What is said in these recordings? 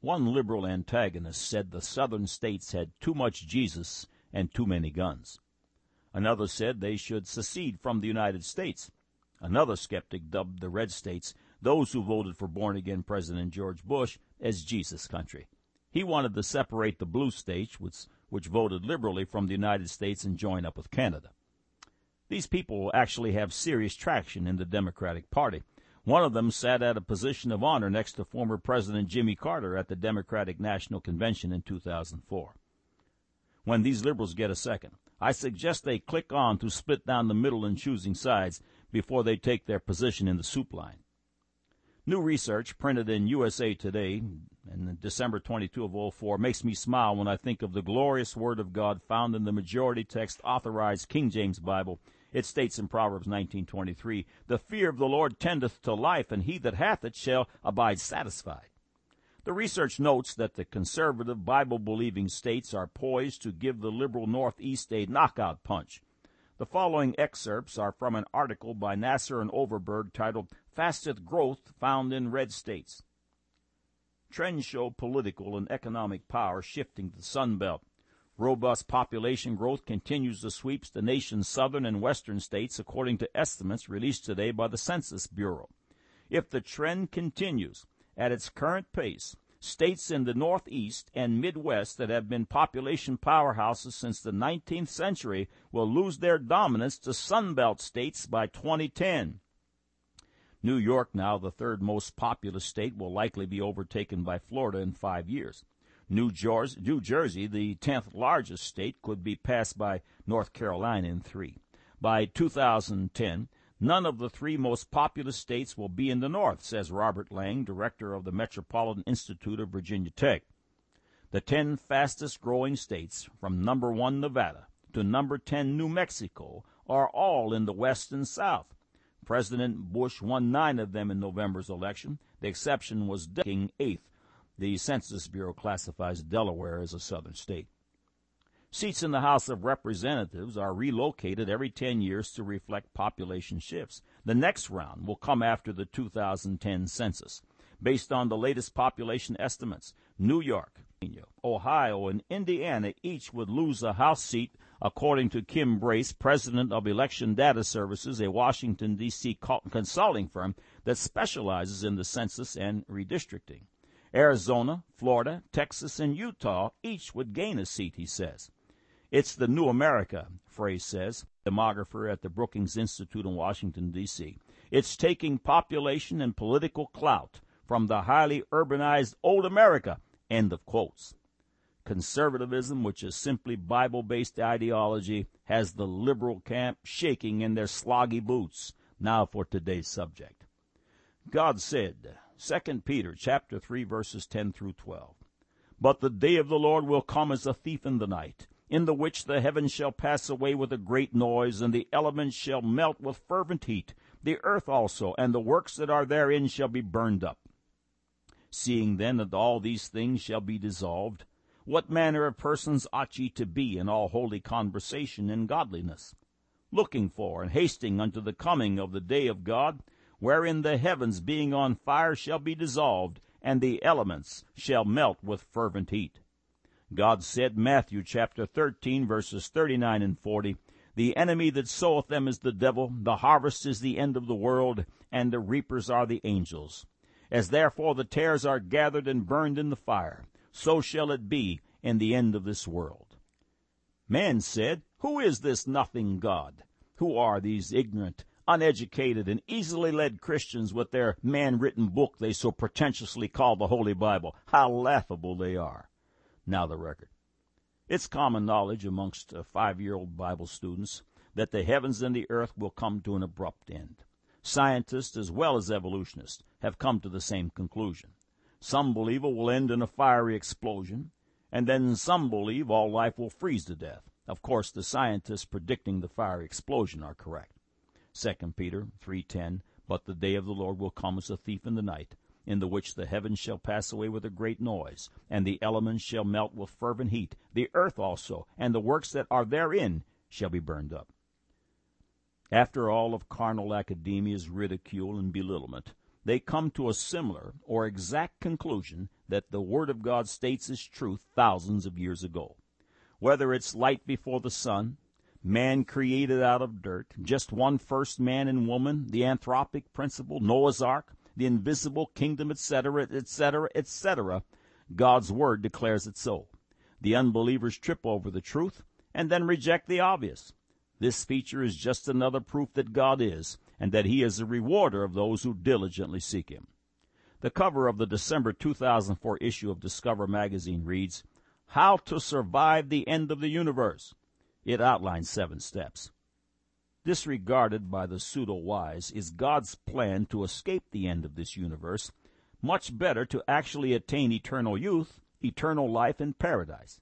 One liberal antagonist said the southern states had too much Jesus and too many guns. Another said they should secede from the United States. Another skeptic dubbed the red states, those who voted for born again President George Bush, as Jesus country. He wanted to separate the blue states, which, which voted liberally, from the United States and join up with Canada. These people actually have serious traction in the Democratic Party. One of them sat at a position of honor next to former President Jimmy Carter at the Democratic National Convention in 2004. When these liberals get a second, I suggest they click on to split down the middle in choosing sides before they take their position in the soup line. New research printed in USA Today in December 22 of 04 makes me smile when I think of the glorious Word of God found in the majority text authorized King James Bible. It states in Proverbs 19:23, "The fear of the Lord tendeth to life, and he that hath it shall abide satisfied." The research notes that the conservative Bible-believing states are poised to give the liberal Northeast a knockout punch. The following excerpts are from an article by Nasser and Overberg titled Fastest Growth Found in Red States. Trends show political and economic power shifting to the Sun Belt. Robust population growth continues to sweep the nation's southern and western states according to estimates released today by the Census Bureau. If the trend continues at its current pace, States in the Northeast and Midwest that have been population powerhouses since the 19th century will lose their dominance to Sunbelt states by 2010. New York, now the third most populous state, will likely be overtaken by Florida in five years. New Jersey, New Jersey, the 10th largest state, could be passed by North Carolina in three. By 2010, None of the three most populous states will be in the North, says Robert Lang, director of the Metropolitan Institute of Virginia Tech. The 10 fastest growing states, from number 1 Nevada to number 10 New Mexico, are all in the West and South. President Bush won nine of them in November's election. The exception was King eighth. The Census Bureau classifies Delaware as a southern state. Seats in the House of Representatives are relocated every 10 years to reflect population shifts. The next round will come after the 2010 census. Based on the latest population estimates, New York, Ohio, and Indiana each would lose a House seat, according to Kim Brace, president of Election Data Services, a Washington, D.C. consulting firm that specializes in the census and redistricting. Arizona, Florida, Texas, and Utah each would gain a seat, he says. It's the new America, Frey says, demographer at the Brookings Institute in Washington, D.C. It's taking population and political clout from the highly urbanized old America. End of quotes. Conservatism, which is simply Bible based ideology, has the liberal camp shaking in their sloggy boots. Now for today's subject. God said, 2 Peter chapter 3 verses 10 through 12, But the day of the Lord will come as a thief in the night in the which the heavens shall pass away with a great noise, and the elements shall melt with fervent heat. The earth also, and the works that are therein shall be burned up. Seeing then that all these things shall be dissolved, what manner of persons ought ye to be in all holy conversation and godliness? Looking for and hasting unto the coming of the day of God, wherein the heavens being on fire shall be dissolved, and the elements shall melt with fervent heat. God said, Matthew chapter 13 verses 39 and 40, The enemy that soweth them is the devil, the harvest is the end of the world, and the reapers are the angels. As therefore the tares are gathered and burned in the fire, so shall it be in the end of this world. Man said, Who is this nothing God? Who are these ignorant, uneducated, and easily led Christians with their man written book they so pretentiously call the Holy Bible? How laughable they are now the record. It's common knowledge amongst uh, five-year-old Bible students that the heavens and the earth will come to an abrupt end. Scientists as well as evolutionists have come to the same conclusion. Some believe it will end in a fiery explosion, and then some believe all life will freeze to death. Of course, the scientists predicting the fiery explosion are correct. 2 Peter 3:10 But the day of the Lord will come as a thief in the night, in the which the heavens shall pass away with a great noise, and the elements shall melt with fervent heat, the earth also, and the works that are therein shall be burned up. After all of carnal academia's ridicule and belittlement, they come to a similar or exact conclusion that the Word of God states as truth thousands of years ago. Whether it's light before the sun, man created out of dirt, just one first man and woman, the anthropic principle, Noah's Ark, the invisible kingdom, etc., etc., etc., God's Word declares it so. The unbelievers trip over the truth and then reject the obvious. This feature is just another proof that God is, and that He is a rewarder of those who diligently seek Him. The cover of the December 2004 issue of Discover magazine reads, How to Survive the End of the Universe. It outlines seven steps. Disregarded by the pseudo-wise is God's plan to escape the end of this universe, much better to actually attain eternal youth, eternal life in paradise.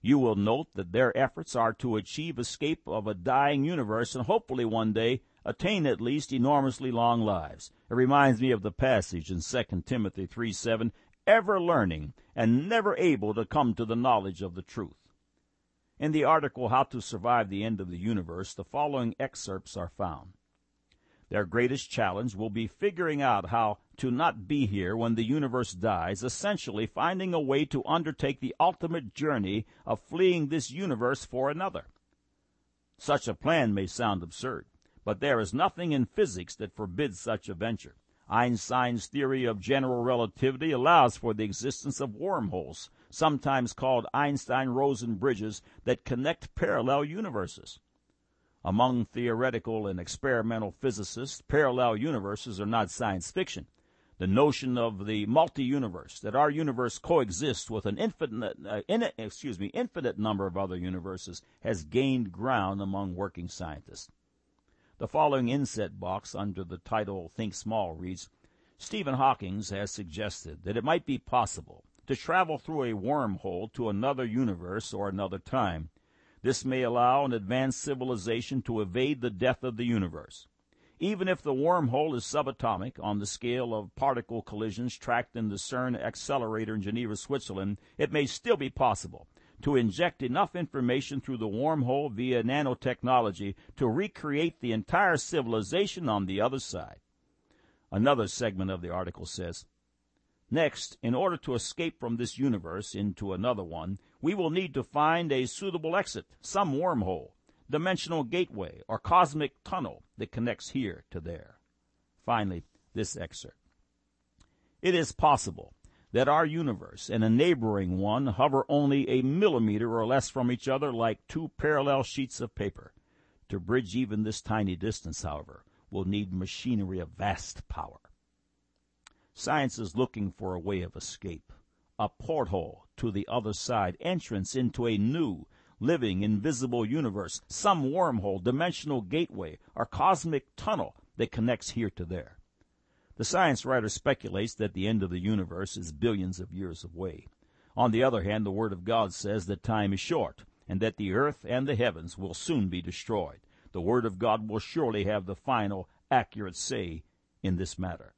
You will note that their efforts are to achieve escape of a dying universe and hopefully one day attain at least enormously long lives. It reminds me of the passage in 2 Timothy 3 7, ever learning and never able to come to the knowledge of the truth. In the article How to Survive the End of the Universe, the following excerpts are found. Their greatest challenge will be figuring out how to not be here when the universe dies, essentially finding a way to undertake the ultimate journey of fleeing this universe for another. Such a plan may sound absurd, but there is nothing in physics that forbids such a venture. Einstein's theory of general relativity allows for the existence of wormholes, sometimes called Einstein-Rosen bridges, that connect parallel universes. Among theoretical and experimental physicists, parallel universes are not science fiction. The notion of the multi-universe, that our universe coexists with an infinite, uh, in, excuse me, infinite number of other universes, has gained ground among working scientists. The following inset box under the title Think Small reads, Stephen Hawking has suggested that it might be possible to travel through a wormhole to another universe or another time this may allow an advanced civilization to evade the death of the universe. Even if the wormhole is subatomic on the scale of particle collisions tracked in the CERN accelerator in Geneva, Switzerland, it may still be possible to inject enough information through the wormhole via nanotechnology to recreate the entire civilization on the other side. Another segment of the article says, Next, in order to escape from this universe into another one, we will need to find a suitable exit, some wormhole, dimensional gateway, or cosmic tunnel that connects here to there. Finally, this excerpt. It is possible that our universe and a neighboring one hover only a millimeter or less from each other like two parallel sheets of paper. To bridge even this tiny distance, however, will need machinery of vast power. Science is looking for a way of escape, a porthole to the other side, entrance into a new, living, invisible universe, some wormhole, dimensional gateway, or cosmic tunnel that connects here to there. The science writer speculates that the end of the universe is billions of years away. On the other hand, the Word of God says that time is short, and that the earth and the heavens will soon be destroyed. The Word of God will surely have the final, accurate say in this matter.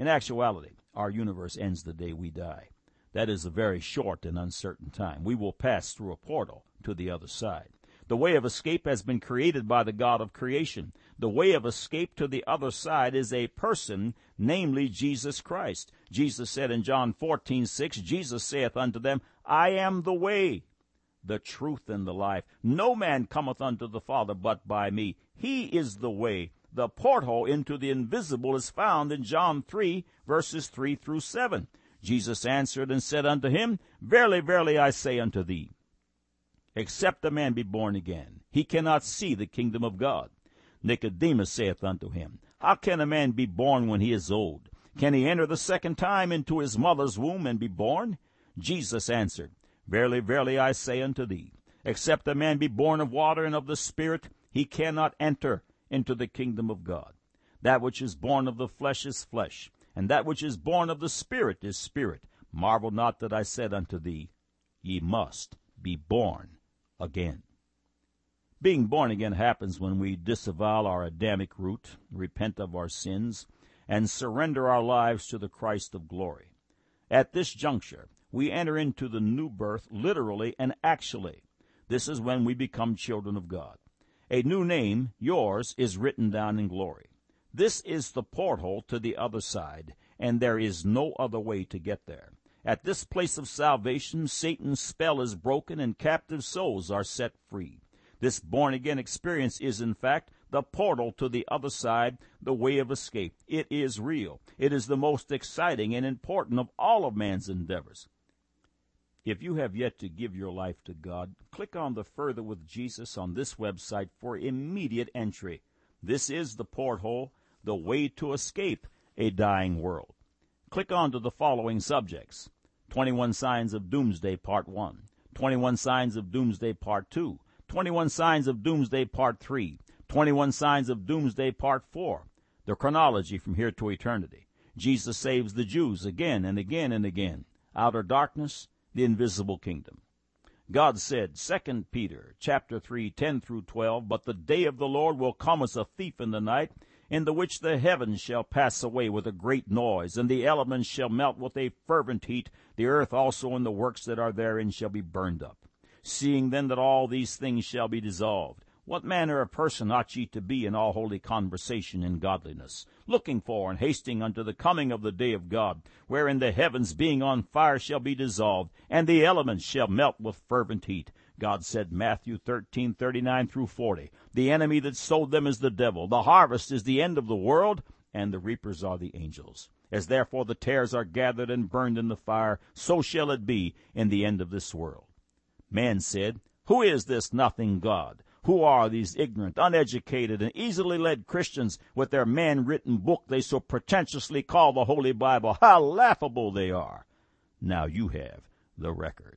In actuality, our universe ends the day we die. That is a very short and uncertain time. We will pass through a portal to the other side. The way of escape has been created by the God of creation. The way of escape to the other side is a person, namely Jesus Christ. Jesus said in John 14, 6, Jesus saith unto them, I am the way, the truth, and the life. No man cometh unto the Father but by me. He is the way, the porthole into the invisible is found in John 3, verses 3 through 7. Jesus answered and said unto him, Verily, verily, I say unto thee, except a man be born again, he cannot see the kingdom of God. Nicodemus saith unto him, How can a man be born when he is old? Can he enter the second time into his mother's womb and be born? Jesus answered, Verily, verily, I say unto thee, except a man be born of water and of the Spirit, he cannot enter into the kingdom of God. That which is born of the flesh is flesh, and that which is born of the Spirit is spirit. Marvel not that I said unto thee, Ye must be born again. Being born again happens when we disavow our Adamic root, repent of our sins, and surrender our lives to the Christ of glory. At this juncture, we enter into the new birth literally and actually. This is when we become children of God. A new name, yours, is written down in glory. This is the porthole to the other side, and there is no other way to get there. At this place of salvation, Satan's spell is broken and captive souls are set free. This born again experience is, in fact, the portal to the other side, the way of escape. It is real. It is the most exciting and important of all of man's endeavors. If you have yet to give your life to God, click on the Further with Jesus on this website for immediate entry. This is the porthole, the way to escape a dying world. Click on to the following subjects 21 Signs of Doomsday Part 1, 21 Signs of Doomsday Part 2, 21 Signs of Doomsday Part 3, 21 Signs of Doomsday Part 4, the chronology from here to eternity. Jesus saves the Jews again and again and again. Outer darkness, the invisible kingdom. God said, 2 Peter chapter 3, 10 through 12, But the day of the Lord will come as a thief in the night, in the which the heavens shall pass away with a great noise, and the elements shall melt with a fervent heat, the earth also and the works that are therein shall be burned up. Seeing then that all these things shall be dissolved, what manner of person ought ye to be in all holy conversation and godliness, looking for and hasting unto the coming of the day of God, wherein the heavens being on fire shall be dissolved, and the elements shall melt with fervent heat? God said, Matthew 13, 39 through 40, The enemy that sowed them is the devil. The harvest is the end of the world, and the reapers are the angels. As therefore the tares are gathered and burned in the fire, so shall it be in the end of this world. Man said, Who is this nothing God? Who are these ignorant, uneducated, and easily led Christians with their man written book they so pretentiously call the Holy Bible? How laughable they are! Now you have the record.